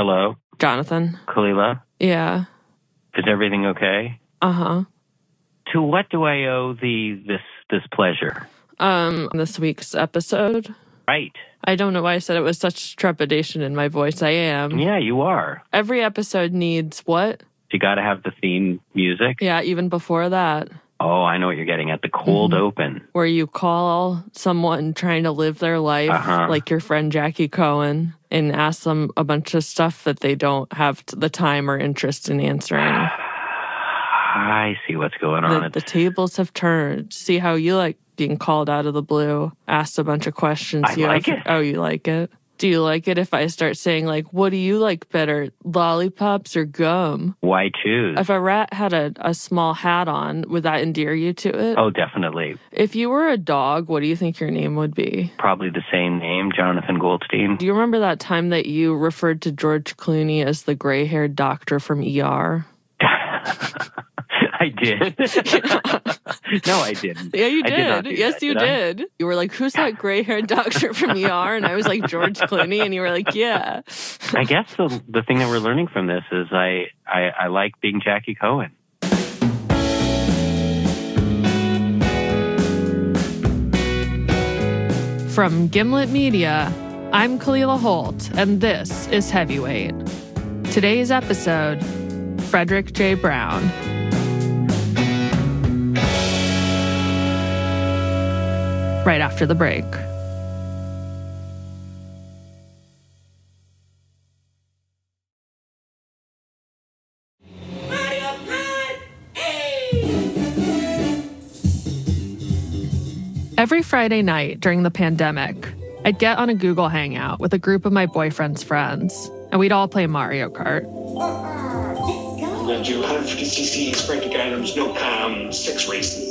Hello, Jonathan. Kalila. Yeah. Is everything okay? Uh huh. To what do I owe thee this this pleasure? Um, this week's episode. Right. I don't know why I said it with such trepidation in my voice. I am. Yeah, you are. Every episode needs what? You got to have the theme music. Yeah, even before that, Oh, I know what you're getting at. The cold Mhm. open. where you call someone trying to live their life, Uh-huh. like your friend Jackie Cohen, and ask them a bunch of stuff that they don't have the time or interest in answering. I see what's going on. The, the tables have turned. See how you like being called out of the blue, asked a bunch of questions. I you like have- it. Oh, you like it? Do you like it if I start saying like, "What do you like better, lollipops or gum?" Why choose? If a rat had a, a small hat on, would that endear you to it? oh, definitely. If you were a dog, what do you think your name would be? Probably the same name, Jonathan Goldstein. Do you remember that time that you referred to George Clooney as the gray haired doctor from ER? I did. no, I didn't. Yeah, you did. did yes, that, you did I? did. You were like, "Who's that gray-haired doctor from ER?" And I was like, "George Clooney," and you were like, "Yeah." I guess the the thing that we're learning from this is I I, I like being Jackie Cohen. From Gimlet Media, I'm Kalila Holt, and this is Heavyweight. Today's episode: Frederick J. Brown. Right after the break. Every Friday night during the pandemic, I'd get on a Google Hangout with a group of my boyfriend's friends, and we'd all play Mario Kart. Uh-uh, I'm going to do 150cc sprint items, no com, six races.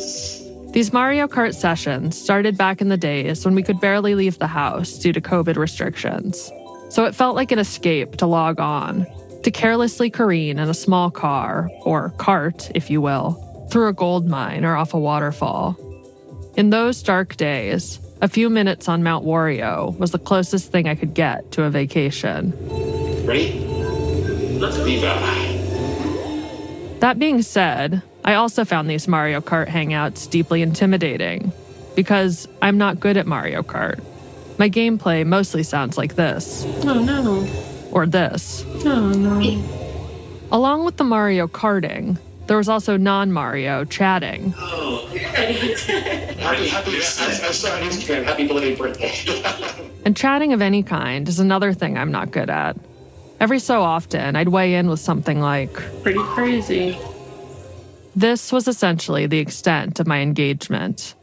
These Mario Kart sessions started back in the days when we could barely leave the house due to COVID restrictions. So it felt like an escape to log on, to carelessly careen in a small car, or cart, if you will, through a gold mine or off a waterfall. In those dark days, a few minutes on Mount Wario was the closest thing I could get to a vacation. Ready? Let's Viva. That being said, I also found these Mario Kart hangouts deeply intimidating because I'm not good at Mario Kart. My gameplay mostly sounds like this Oh no. or this. Oh no. Along with the Mario Karting, there was also non Mario chatting. Happy, happy, I, I saw on Instagram, happy belated birthday. And chatting of any kind is another thing I'm not good at. Every so often, I'd weigh in with something like, Pretty crazy. This was essentially the extent of my engagement.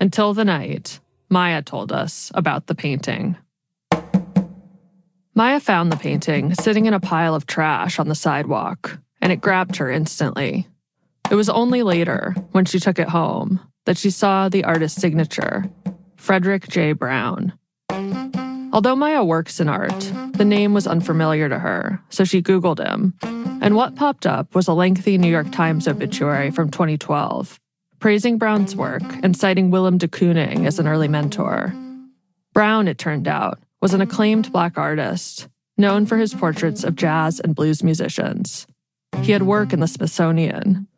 Until the night, Maia told us about the painting. Maia found the painting sitting in a pile of trash on the sidewalk, and it grabbed her instantly. It was only later, when she took it home, that she saw the artist's signature Frederick J. Brown. Although Maia works in art, the name was unfamiliar to her, so she Googled him. And what popped up was a lengthy New York Times obituary from 2012, praising Brown's work and citing Willem de Kooning as an early mentor. Brown, it turned out, was an acclaimed Black artist, known for his portraits of jazz and blues musicians. He had work in the Smithsonian.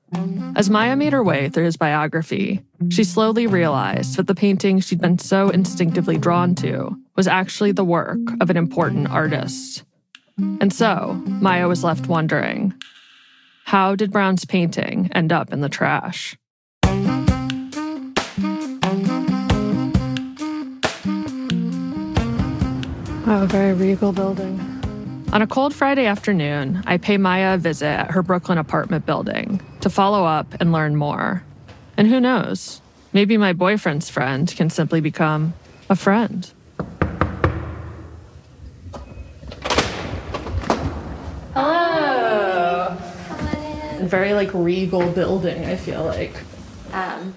As Maia made her way through his biography, she slowly realized that the painting she'd been so instinctively drawn to was actually the work of an important artist. And so, Maia was left wondering how did Brown's painting end up in the trash? Oh, very regal building. On a cold Friday afternoon, I pay Maia a visit at her Brooklyn apartment building to follow up and learn more. And who knows, maybe my boyfriend's friend can simply become a friend. Hello. Very like regal building, I feel like. Um,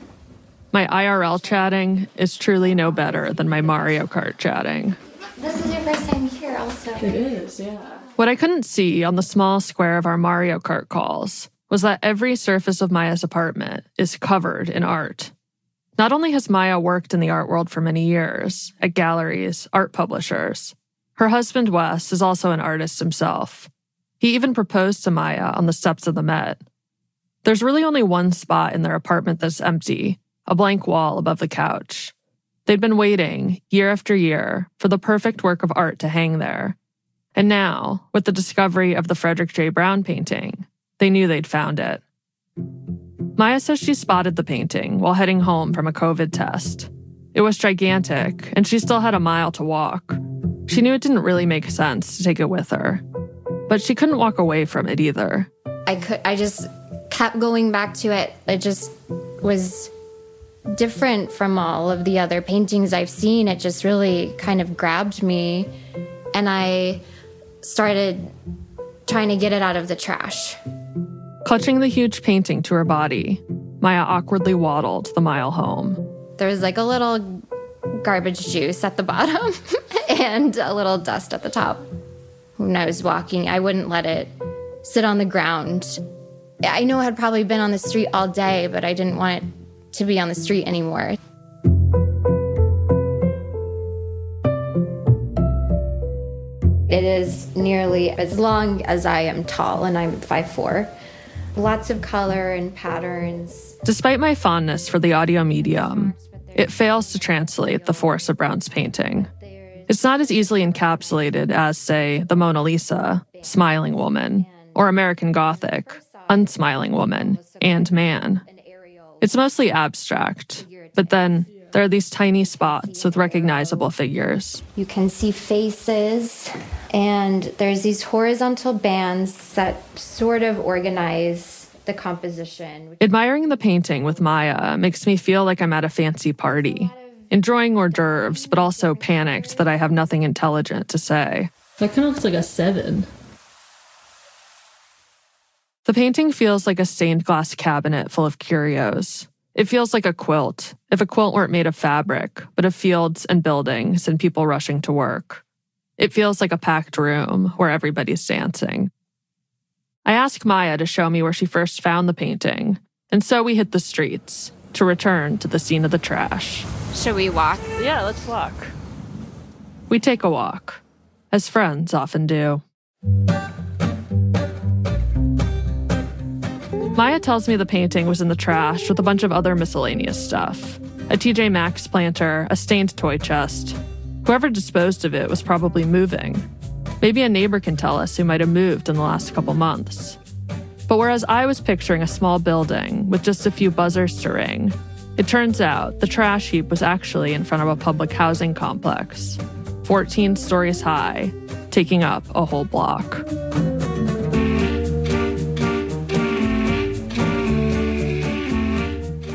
My IRL chatting is truly no better than my Mario Kart chatting. this is your first time here, also. It is, yeah. What I couldn't see on the small square of our Mario Kart calls was that every surface of Maia's apartment is covered in art. Not only has Maia worked in the art world for many years at galleries, art publishers, Her husband, Wes, is also an artist himself. He even proposed to Maia on the steps of the Met. There's really only one spot in their apartment that's empty a blank wall above the couch. They'd been waiting, year after year, for the perfect work of art to hang there. And now, with the discovery of the Frederick J. Brown painting, they knew they'd found it. Maia says she spotted the painting while heading home from a COVID test. It was gigantic, and she still had a mile to walk. She knew it didn't really make sense to take it with her, but she couldn't walk away from it either. I could I just kept going back to it. It just was different from all of the other paintings I've seen. It just really kind of grabbed me and I started trying to get it out of the trash. Clutching the huge painting to her body, Maia awkwardly waddled the mile home. There was like a little garbage juice at the bottom and a little dust at the top. When I was walking, I wouldn't let it sit on the ground. I know it had probably been on the street all day, but I didn't want it to be on the street anymore. It is nearly as long as I am tall, and I'm 5'4. Lots of color and patterns. Despite my fondness for the audio medium, it fails to translate the force of Brown's painting. It's not as easily encapsulated as, say, the Mona Lisa, Smiling Woman, or American Gothic, Unsmiling Woman, and Man. It's mostly abstract, but then there are these tiny spots with recognizable figures. You can see faces, and there's these horizontal bands that sort of organize the composition. Admiring the painting with Maia makes me feel like I'm at a fancy party, enjoying hors d'oeuvres, but also panicked that I have nothing intelligent to say. That kind of looks like a seven. The painting feels like a stained glass cabinet full of curios. It feels like a quilt, if a quilt weren't made of fabric, but of fields and buildings and people rushing to work. It feels like a packed room where everybody's dancing. I ask Maia to show me where she first found the painting, and so we hit the streets to return to the scene of the trash. Should we walk? Yeah, let's walk. We take a walk, as friends often do. Maia tells me the painting was in the trash with a bunch of other miscellaneous stuff a TJ Maxx planter, a stained toy chest. Whoever disposed of it was probably moving. Maybe a neighbor can tell us who might have moved in the last couple months. But whereas I was picturing a small building with just a few buzzers to ring, it turns out the trash heap was actually in front of a public housing complex, 14 stories high, taking up a whole block.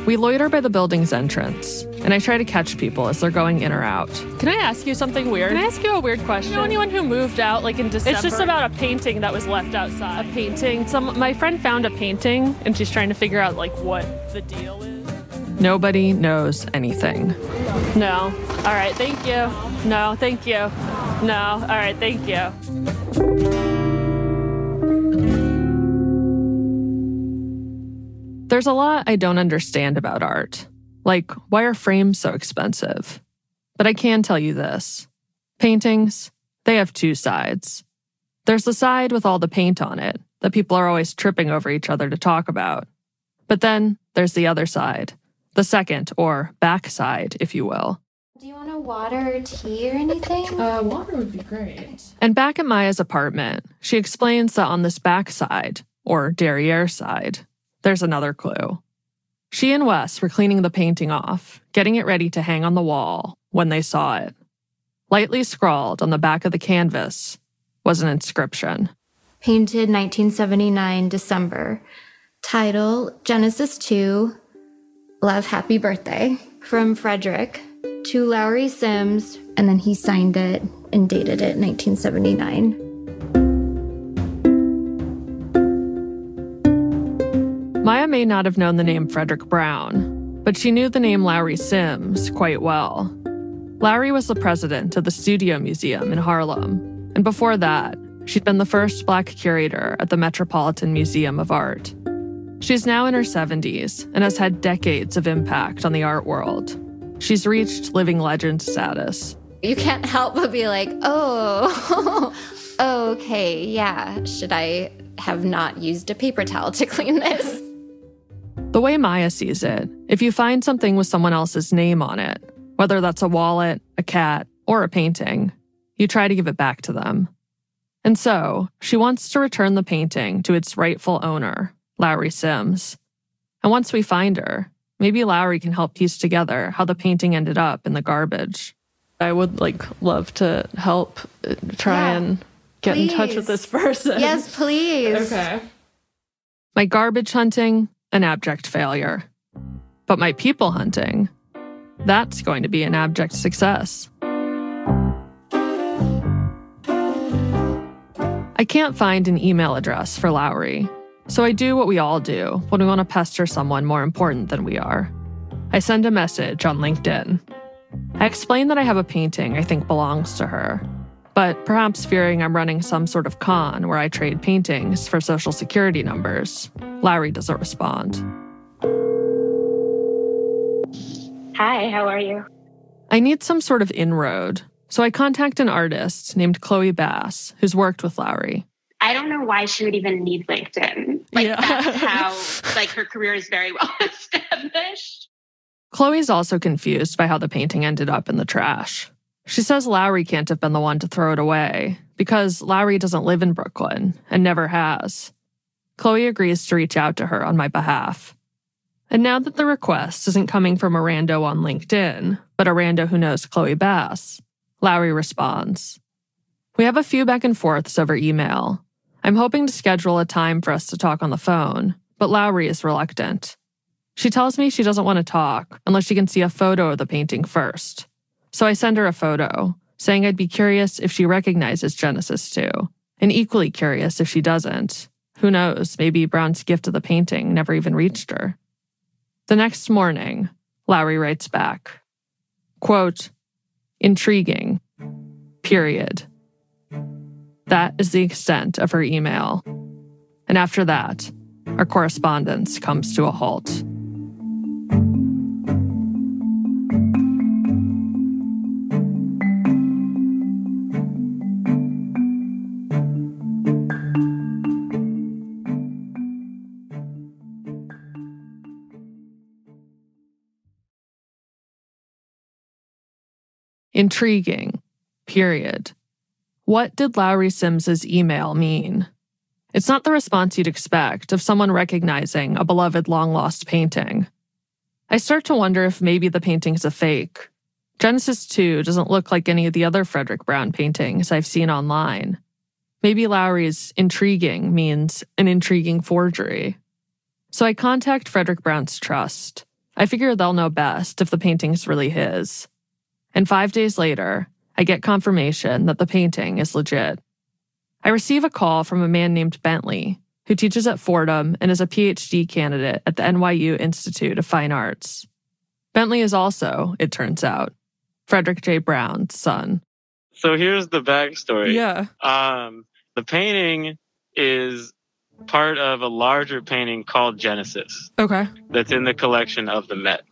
We loiter by the building's entrance, and I try to catch people as they're going in or out. Can I ask you something weird? Can I ask you a weird question? Do you know anyone who moved out like in December? It's just about a painting that was left outside. a painting. Some my friend found a painting and she's trying to figure out like what the deal is. Nobody knows anything. No. All right, thank you. No, thank you. No. All right, thank you. There's a lot I don't understand about art. Like, why are frames so expensive? But I can tell you this paintings, they have two sides. There's the side with all the paint on it that people are always tripping over each other to talk about. But then there's the other side, the second or back side, if you will. Do you want a water or tea or anything? Uh, water would be great. And back at Maia's apartment, she explains that on this back side, or derriere side, there's another clue. She and Wes were cleaning the painting off, getting it ready to hang on the wall when they saw it. Lightly scrawled on the back of the canvas was an inscription. Painted 1979 December. Title Genesis 2 Love Happy Birthday from Frederick to Lowery Sims, and then he signed it and dated it 1979. Maia may not have known the name Frederick Brown, but she knew the name Lowery Sims quite well. Lowery was the president of the Studio Museum in Harlem, and before that, she'd been the first Black curator at the Metropolitan Museum of Art. She's now in her 70s and has had decades of impact on the art world. She's reached living legend status. You can't help but be like, oh, okay, yeah. Should I have not used a paper towel to clean this? The way Maia sees it, if you find something with someone else's name on it, whether that's a wallet, a cat, or a painting, you try to give it back to them. And so, she wants to return the painting to its rightful owner, Lowery Sims. And once we find her, maybe Lowery can help piece together how the painting ended up in the garbage. I would like love to help uh, try Yeah. and get in touch with this person. yes, please. Okay. My garbage hunting, an abject failure. But my people hunting, that's going to be an abject success. I can't find an email address for Lowery, so I do what we all do when we want to pester someone more important than we are. I send a message on LinkedIn. I explain that I have a painting I think belongs to her, but perhaps fearing I'm running some sort of con where I trade paintings for social security numbers, Lowery doesn't respond. Hi, how are you? I need some sort of inroad, so I contact an artist named Chloe Bass, who's worked with Lowery. I don't know why she would even need LinkedIn. Like Yeah. that's how like her career is very well established. Chloe's also confused by how the painting ended up in the trash. She says Lowery can't have been the one to throw it away because Lowery doesn't live in Brooklyn and never has. Chloe agrees to reach out to her on my behalf. And now that the request isn't coming from a rando on LinkedIn, but a rando who knows Chloe Bass, Lowery responds. We have a few back and forths over email. I'm hoping to schedule a time for us to talk on the phone, but Lowery is reluctant. She tells me she doesn't want to talk unless she can see a photo of the painting first. So I send her a photo, saying I'd be curious if she recognizes Genesis 2, and equally curious if she doesn't. Who knows, maybe Brown's gift of the painting never even reached her. The next morning, Lowery writes back quote, intriguing, period. That is the extent of her email. And after that, our correspondence comes to a halt. Intriguing, period. What did Lowery Sims's email mean? It's not the response you'd expect of someone recognizing a beloved long lost painting. I start to wonder if maybe the painting's a fake. Genesis 2 doesn't look like any of the other Frederick Brown paintings I've seen online. Maybe Lowery's intriguing means an intriguing forgery. So I contact Frederick Brown's trust. I figure they'll know best if the painting's really his. And five days later, I get confirmation that the painting is legit. I receive a call from a man named Bentley, who teaches at Fordham and is a PhD candidate at the NYU Institute of Fine Arts. Bentley is also, it turns out, Frederick J. Brown's son. So here's the backstory. Yeah. Um, the painting is part of a larger painting called Genesis Okay. that's in the collection of the Met.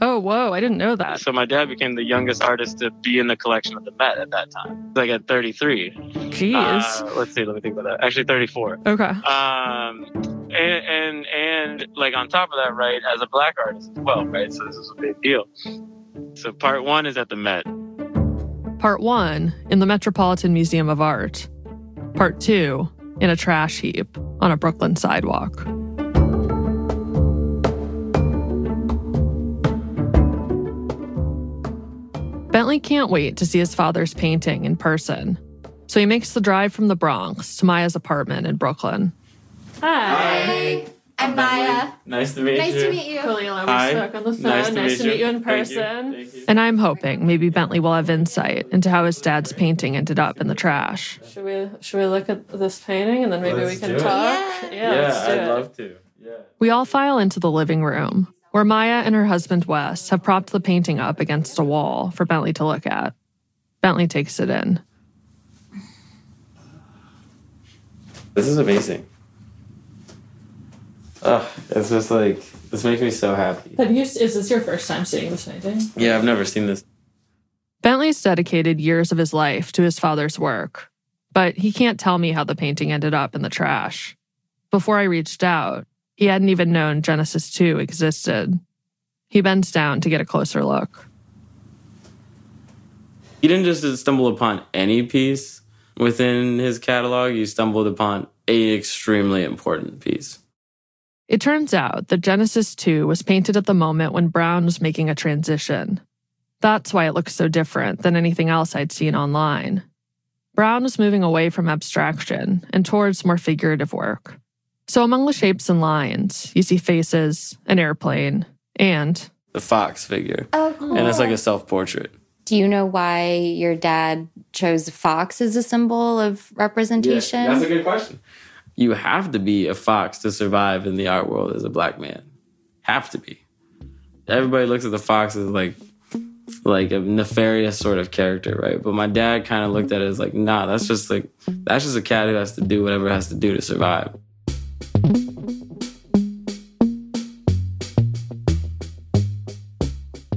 Oh, whoa. I didn't know that. So my dad became the youngest artist to be in the collection of the Met at that time. Like at 33. Jeez. Uh, let's see. Let me think about that. Actually, 34. okay. Um, and, and and like on top of that, right, as a black artist as well, right. So this is a big deal. So part one is at the Met. Part one in the Metropolitan Museum of Art. Part two in a trash heap on a Brooklyn sidewalk. Bentley can't wait to see his father's painting in person, so he makes the drive from the Bronx to Maia's apartment in Brooklyn. Hi. I'm Maia. Nice to meet Nice to meet you. Kalila, Hi. we're stuck on the phone. Nice Nice, to to meet meet you. you in Thank you. person. Thank you. And I'm hoping maybe Bentley will have insight into how his dad's painting ended up in the trash. Should we should we look at this painting and then maybe Let's we can do it. talk? Yeah. let's do it. to. Yeah. We all file into the living room, where Maia and her husband Wes have propped the painting up against a wall for Bentley to look at. Bentley takes it in. This is amazing. Oh, it's just like this makes me so happy. Have you? Is this your first time seeing this painting? Yeah, I've never seen this. Bentley's dedicated years of his life to his father's work, but he can't tell me how the painting ended up in the trash. Before I reached out, he hadn't even known Genesis 2 existed. He bends down to get a closer look. He didn't just stumble upon any piece within his catalog, he stumbled upon a extremely important piece. It turns out that Genesis 2 was painted at the moment when Brown was making a transition. That's why it looks so different than anything else I'd seen online. Brown was moving away from abstraction and towards more figurative work. So among the shapes and lines, you see faces, an airplane, and The fox figure. Oh, cool. And it's like a self portrait. Do you know why your dad chose fox as a symbol of representation? Yeah, that's a good question. You have to be a fox to survive in the art world as a black man. Have to be. Everybody looks at the fox as like like a nefarious sort of character, right? But my dad kind of looked at it as like, nah, that's just like that's just a cat who has to do whatever it has to do to survive.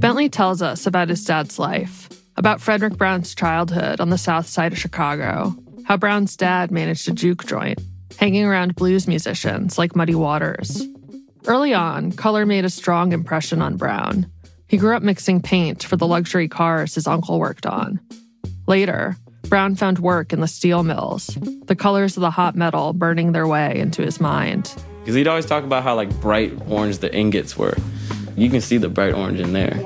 Bentley tells us about his dad's life, about Frederick Brown's childhood on the south side of Chicago, how Brown's dad managed a juke joint, hanging around blues musicians like Muddy Waters. Early on, color made a strong impression on Brown. He grew up mixing paint for the luxury cars his uncle worked on. Later, Brown found work in the steel mills, the colors of the hot metal burning their way into his mind. Because he'd always talk about how like bright orange the ingots were. You can see the bright orange in there.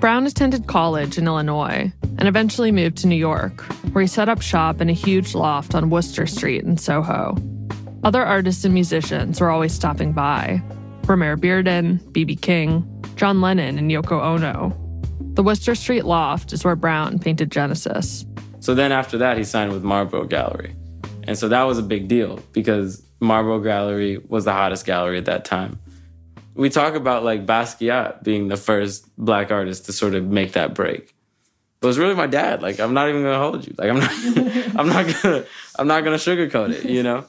Brown attended college in Illinois and eventually moved to New York, where he set up shop in a huge loft on Wooster Street in Soho. Other artists and musicians were always stopping by Romare Bearden, B.B. King, John Lennon, and Yoko Ono. The Wooster Street loft is where Brown painted Genesis. So then after that, he signed with Marlborough Gallery. And so that was a big deal because Marlborough Gallery was the hottest gallery at that time. We talk about like Basquiat being the first black artist to sort of make that break. It was really my dad. Like I'm not even gonna hold you. Like I'm not I'm not gonna I'm not gonna sugarcoat it, you know?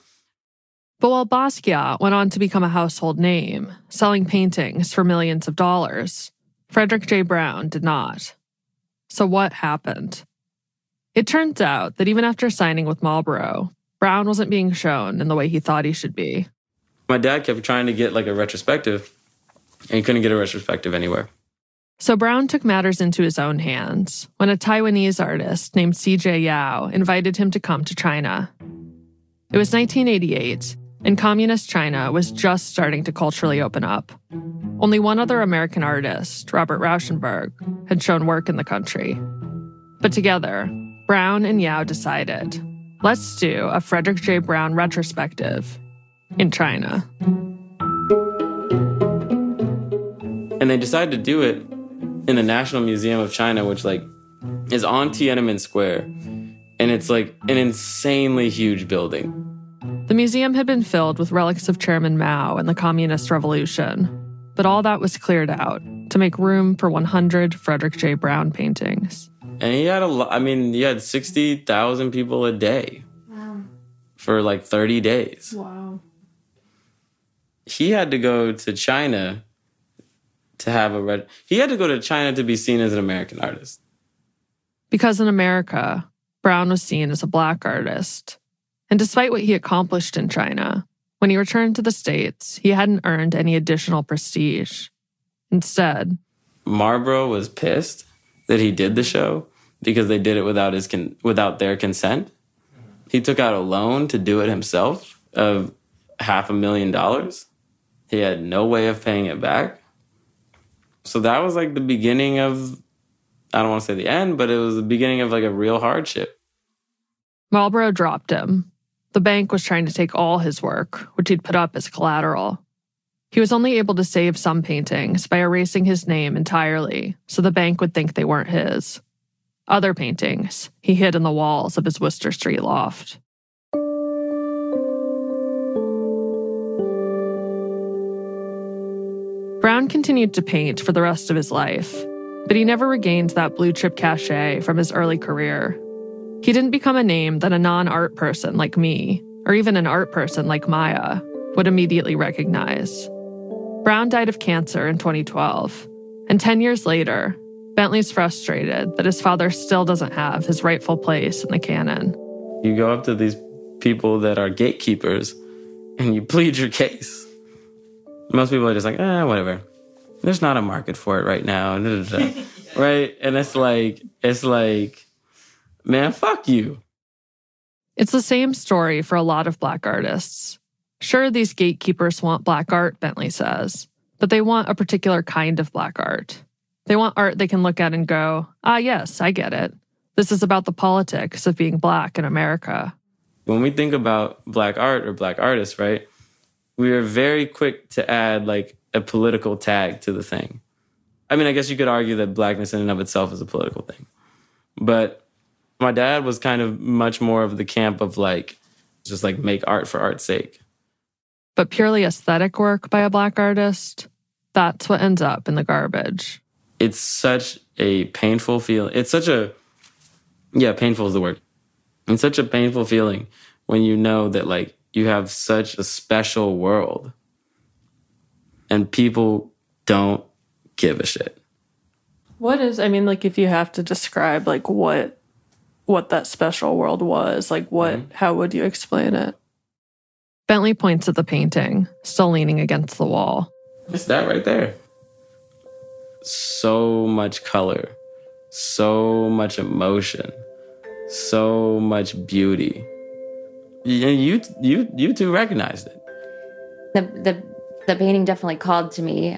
But while Basquiat went on to become a household name, selling paintings for millions of dollars, Frederick J. Brown did not. So what happened? It turns out that even after signing with Marlborough, Brown wasn't being shown in the way he thought he should be. My dad kept trying to get like a retrospective and he couldn't get a retrospective anywhere. So Brown took matters into his own hands when a Taiwanese artist named CJ Yao invited him to come to China. It was 1988, and communist China was just starting to culturally open up. Only one other American artist, Robert Rauschenberg, had shown work in the country. But together, Brown and Yao decided let's do a Frederick J. Brown retrospective in China. And they decided to do it in the National Museum of China, which like is on Tiananmen Square. And it's like an insanely huge building. The museum had been filled with relics of Chairman Mao and the Communist Revolution, but all that was cleared out to make room for 100 Frederick J. Brown paintings. And he had a lot, I mean, he had 60,000 people a day Wow. for like 30 days. Wow. He had to go to China to have a red. He had to go to China to be seen as an American artist. Because in America, Brown was seen as a black artist. And despite what he accomplished in China, when he returned to the States, he hadn't earned any additional prestige. Instead, Marlborough was pissed that he did the show because they did it without his con- without their consent. He took out a loan to do it himself of half a million dollars. He had no way of paying it back. So that was like the beginning of I don't want to say the end, but it was the beginning of like a real hardship. Marlborough dropped him. The bank was trying to take all his work, which he'd put up as collateral. He was only able to save some paintings by erasing his name entirely so the bank would think they weren't his. Other paintings he hid in the walls of his Wooster Street loft. Brown continued to paint for the rest of his life, but he never regained that blue chip cachet from his early career. He didn't become a name that a non art person like me, or even an art person like Maia, would immediately recognize. Brown died of cancer in 2012, and 10 years later, Bentley's frustrated that his father still doesn't have his rightful place in the canon. You go up to these people that are gatekeepers and you plead your case. Most people are just like, eh, whatever. There's not a market for it right now. right? And it's like, it's like, man, fuck you. It's the same story for a lot of Black artists. Sure, these gatekeepers want Black art, Bentley says, but they want a particular kind of Black art. They want art they can look at and go, ah, yes, I get it. This is about the politics of being Black in America. When we think about Black art or Black artists, right, we are very quick to add like a political tag to the thing. I mean, I guess you could argue that Blackness in and of itself is a political thing. But my dad was kind of much more of the camp of like, just like make art for art's sake. But purely aesthetic work by a Black artist, that's what ends up in the garbage. It's such a painful feeling. It's such a, yeah, painful is the word. It's such a painful feeling when you know that like you have such a special world and people don't give a shit. What is I mean like if you have to describe like what what that special world was, like what mm-hmm. how would you explain it? Bentley points at the painting, still leaning against the wall. It's that right there. So much color, so much emotion, so much beauty. And you you you two recognized it. The the the painting definitely called to me.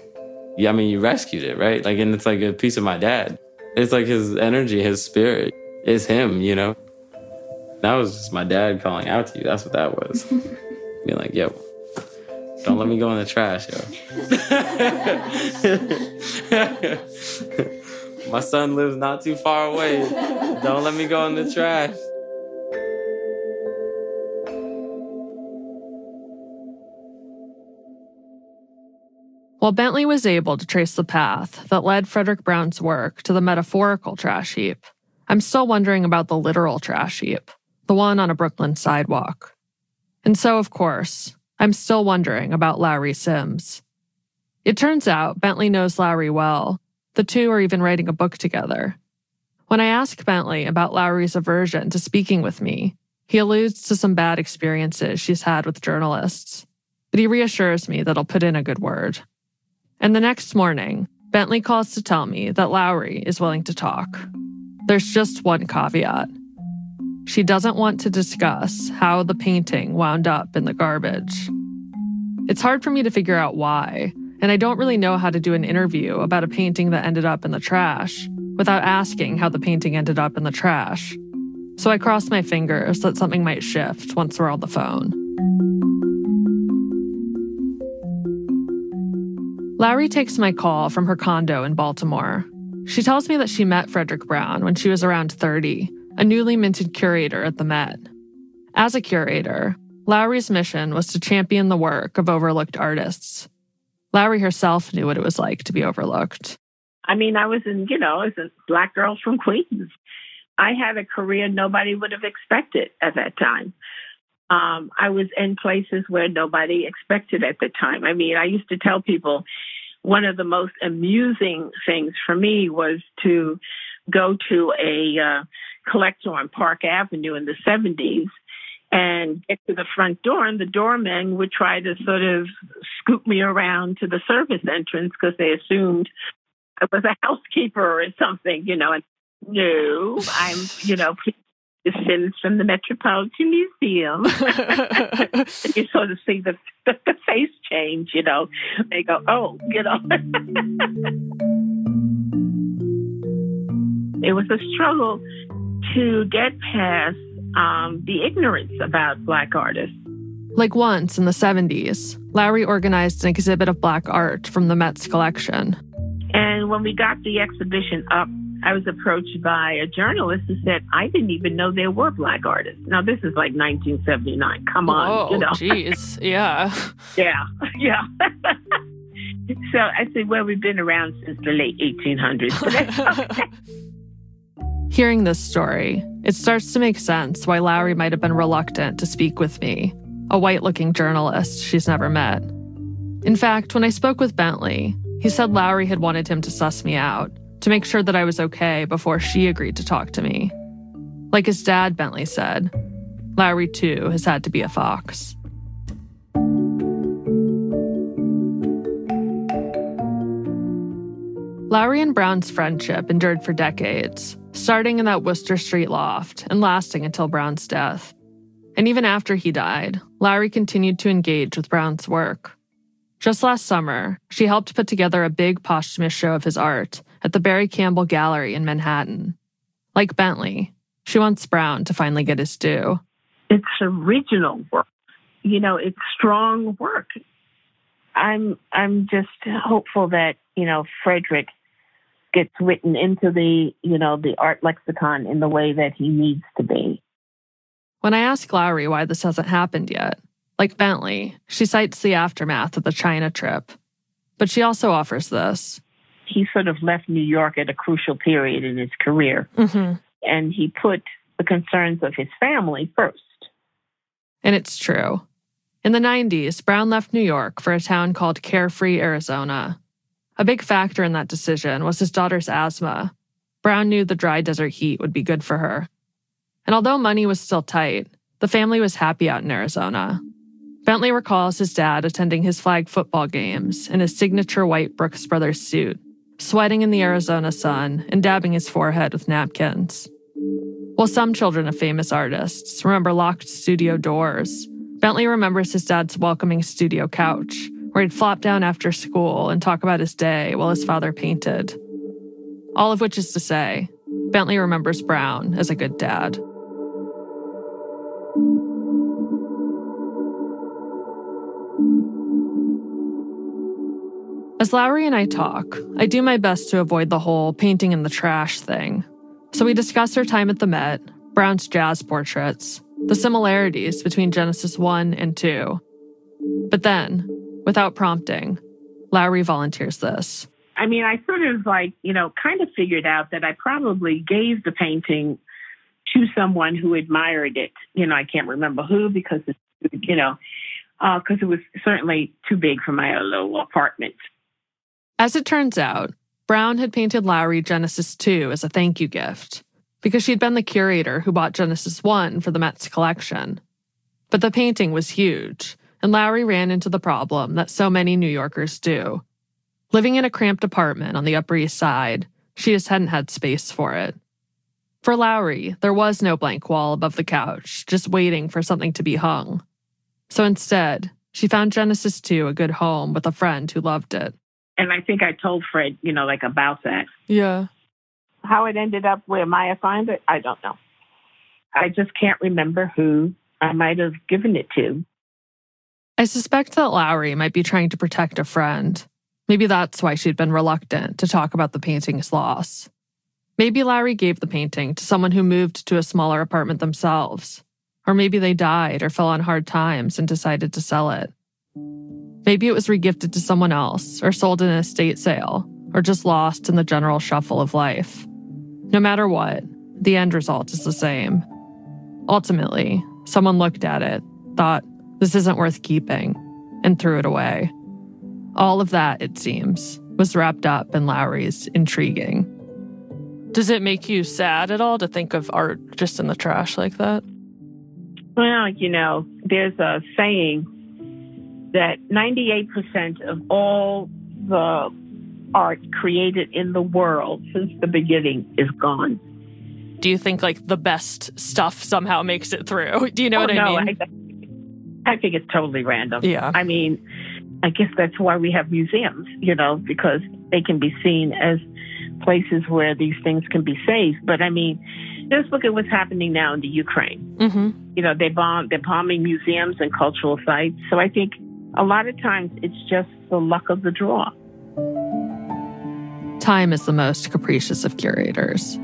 Yeah, I mean you rescued it, right? Like and it's like a piece of my dad. It's like his energy, his spirit It's him, you know? That was just my dad calling out to you. That's what that was. Being like, yo, don't let me go in the trash, yo. my son lives not too far away. Don't let me go in the trash. While Bentley was able to trace the path that led Frederick Brown's work to the metaphorical trash heap, I'm still wondering about the literal trash heap, the one on a Brooklyn sidewalk. And so, of course, I'm still wondering about Lowery Sims. It turns out Bentley knows Lowery well. The two are even writing a book together. When I ask Bentley about Lowery's aversion to speaking with me, he alludes to some bad experiences she's had with journalists, but he reassures me that I'll put in a good word. And the next morning, Bentley calls to tell me that Lowery is willing to talk. There's just one caveat. She doesn't want to discuss how the painting wound up in the garbage. It's hard for me to figure out why, and I don't really know how to do an interview about a painting that ended up in the trash without asking how the painting ended up in the trash. So I cross my fingers that something might shift once we're on the phone. Lowery takes my call from her condo in Baltimore she tells me that she met Frederick Brown when she was around 30, a newly minted curator at the Met. As a curator, Lowery's mission was to champion the work of overlooked artists. Lowery herself knew what it was like to be overlooked. I mean, I was in, you know, as a black girl from Queens. I had a career nobody would have expected at that time. Um, I was in places where nobody expected at the time. I mean, I used to tell people, one of the most amusing things for me was to go to a uh, collector on Park Avenue in the 70s and get to the front door, and the doorman would try to sort of scoop me around to the service entrance because they assumed I was a housekeeper or something, you know. And no, I'm, you know, citizens from the Metropolitan Museum. you sort of see the, the, the face change, you know. They go, oh, you know. it was a struggle to get past um, the ignorance about Black artists. Like once in the 70s, Lowery organized an exhibit of Black art from the Met's collection. And when we got the exhibition up I was approached by a journalist who said, I didn't even know there were black artists. Now, this is like 1979. Come on. Oh, you know. jeez. Yeah. yeah. Yeah. so I said, well, we've been around since the late 1800s. Hearing this story, it starts to make sense why Lowery might have been reluctant to speak with me, a white looking journalist she's never met. In fact, when I spoke with Bentley, he said Lowery had wanted him to suss me out to make sure that I was okay before she agreed to talk to me. Like his dad, Bentley said, Lowery too has had to be a fox. Lowery and Brown's friendship endured for decades, starting in that Wooster Street loft and lasting until Brown's death. And even after he died, Lowery continued to engage with Brown's work. Just last summer, she helped put together a big posthumous show of his art at the Berry Campbell Gallery in Manhattan. Like Bentley, she wants Brown to finally get his due. It's original work. You know, it's strong work. I'm I'm just hopeful that, you know, Frederick gets written into the, you know, the art lexicon in the way that he needs to be. When I ask Lowery why this hasn't happened yet, like Bentley, she cites the aftermath of the China trip. But she also offers this. He sort of left New York at a crucial period in his career, Mm-hmm. and he put the concerns of his family first. And it's true. In the 90s, Brown left New York for a town called Carefree, Arizona. A big factor in that decision was his daughter's asthma. Brown knew the dry desert heat would be good for her. And although money was still tight, the family was happy out in Arizona. Bentley recalls his dad attending his flag football games in his signature white Brooks Brothers suit, sweating in the Arizona sun and dabbing his forehead with napkins. While some children of famous artists remember locked studio doors, Bentley remembers his dad's welcoming studio couch, where he'd flop down after school and talk about his day while his father painted. All of which is to say, Bentley remembers Brown as a good dad. As Lowery and I talk, I do my best to avoid the whole painting in the trash thing. So we discuss her time at the Met, Brown's jazz portraits, the similarities between Genesis 1 and 2. But then, without prompting, Lowery volunteers this. I mean, I sort of like, you know, kind of figured out that I probably gave the painting to someone who admired it. You know, I can't remember who because, you know, uh, because it was certainly too big for my little apartment. As it turns out, Brown had painted Lowery Genesis 2 as a thank you gift because she'd been the curator who bought Genesis 1 for the Met's collection. But the painting was huge, and Lowery ran into the problem that so many New Yorkers do. Living in a cramped apartment on the Upper East Side, she just hadn't had space for it. For Lowery, there was no blank wall above the couch, just waiting for something to be hung. So instead, she found Genesis 2 a good home with a friend who loved it. And I think I told Fred, you know, like about that. Yeah. How it ended up where Maia found it, I don't know. I just can't remember who I might have given it to. I suspect that Lowery might be trying to protect a friend. Maybe that's why she'd been reluctant to talk about the painting's loss. Maybe Lowery gave the painting to someone who moved to a smaller apartment themselves. Or maybe they died or fell on hard times and decided to sell it. Maybe it was regifted to someone else, or sold in an estate sale, or just lost in the general shuffle of life. No matter what, the end result is the same. Ultimately, someone looked at it, thought, this isn't worth keeping, and threw it away. All of that, it seems, was wrapped up in Lowery's intriguing. Does it make you sad at all to think of art just in the trash like that? Well, you know, there's a saying that 98% of all the art created in the world since the beginning is gone. Do you think like the best stuff somehow makes it through? Do you know Oh, what I no, mean? I, I think it's totally random. Yeah. I mean, I guess that's why we have museums, you know, because they can be seen as places where these things can be saved. But I mean, just look at what's happening now in the Ukraine. mm-hmm. You know, they bomb, they're bombing museums and cultural sites. So I think a lot of times it's just the luck of the draw. Time is the most capricious of curators.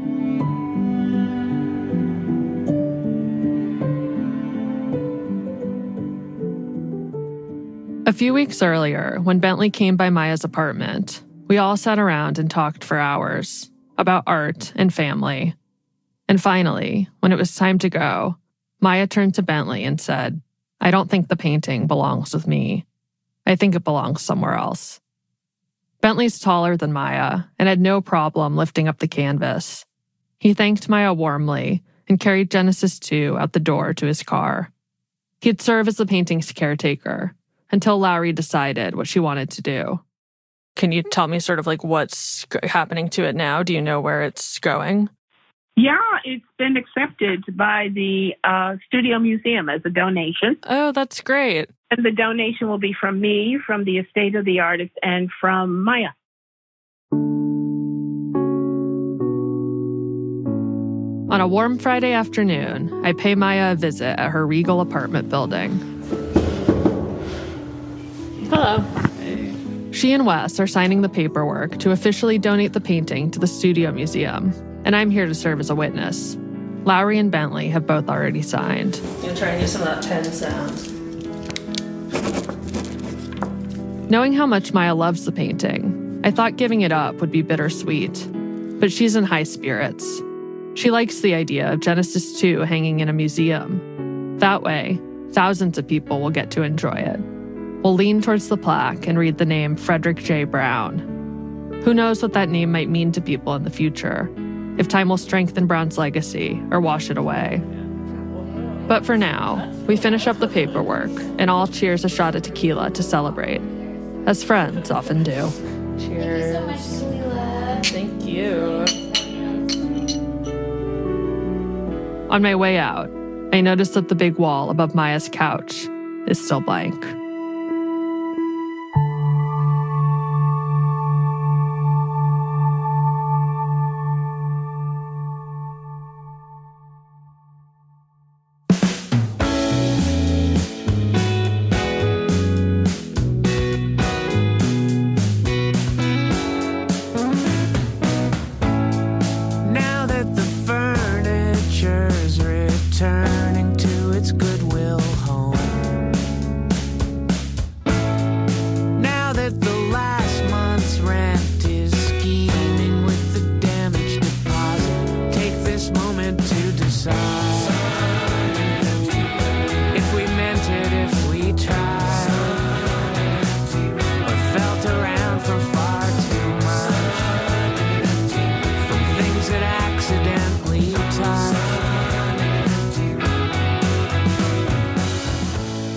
A few weeks earlier, when Bentley came by Maia's apartment, we all sat around and talked for hours about art and family. And finally, when it was time to go, Maia turned to Bentley and said, I don't think the painting belongs with me. I think it belongs somewhere else. Bentley's taller than Maia and had no problem lifting up the canvas. He thanked Maia warmly and carried Genesis 2 out the door to his car. He'd serve as the painting's caretaker until Lowery decided what she wanted to do. Can you tell me sort of like what's happening to it now? Do you know where it's going? Yeah, it's been accepted by the uh, Studio Museum as a donation. Oh, that's great. And the donation will be from me, from the estate of the artist, and from Maia. On a warm Friday afternoon, I pay Maia a visit at her regal apartment building. Hello. She and Wes are signing the paperwork to officially donate the painting to the Studio Museum, and I'm here to serve as a witness. Lowery and Bentley have both already signed. Gonna try and do some of that pen sound. Knowing how much Maia loves the painting, I thought giving it up would be bittersweet. But she's in high spirits. She likes the idea of Genesis 2 hanging in a museum. That way, thousands of people will get to enjoy it. We'll lean towards the plaque and read the name Frederick J. Brown. Who knows what that name might mean to people in the future, if time will strengthen Brown's legacy or wash it away. But for now, we finish up the paperwork and all cheers a shot of tequila to celebrate, as friends often do. Cheers. So much to Leela. Thank you. On my way out, I noticed that the big wall above Maia's couch is still blank.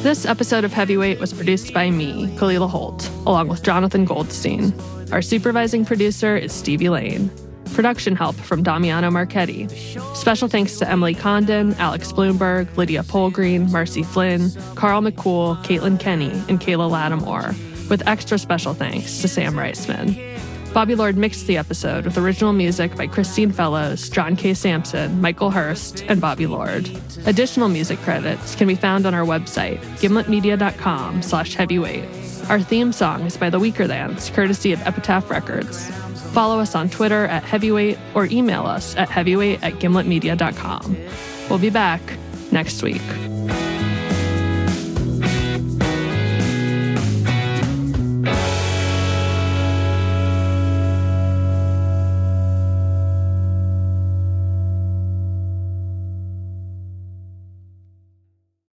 This episode of Heavyweight was produced by me, Kalila Holt, along with Jonathan Goldstein. Our supervising producer is Stevie Lane. Production help from Damiano Marchetti. Special thanks to Emily Condon, Alex Blumberg, Lydia Polgreen, Marcy Flynn, Karl McCool, Caitlin Kenney, and Kayla Lattimore, with extra special thanks to Sam Reisman. Bobby Lord mixed the episode with original music by Christine Fellows, John K. Samson, Michael Hearst, and Bobby Lord. Additional music credits can be found on our website, gimletmedia.com slash heavyweight. Our theme song is by The Weakerthans, courtesy of Epitaph Records. Follow us on Twitter at heavyweight or email us at heavyweight at gimletmedia.com. We'll be back next week.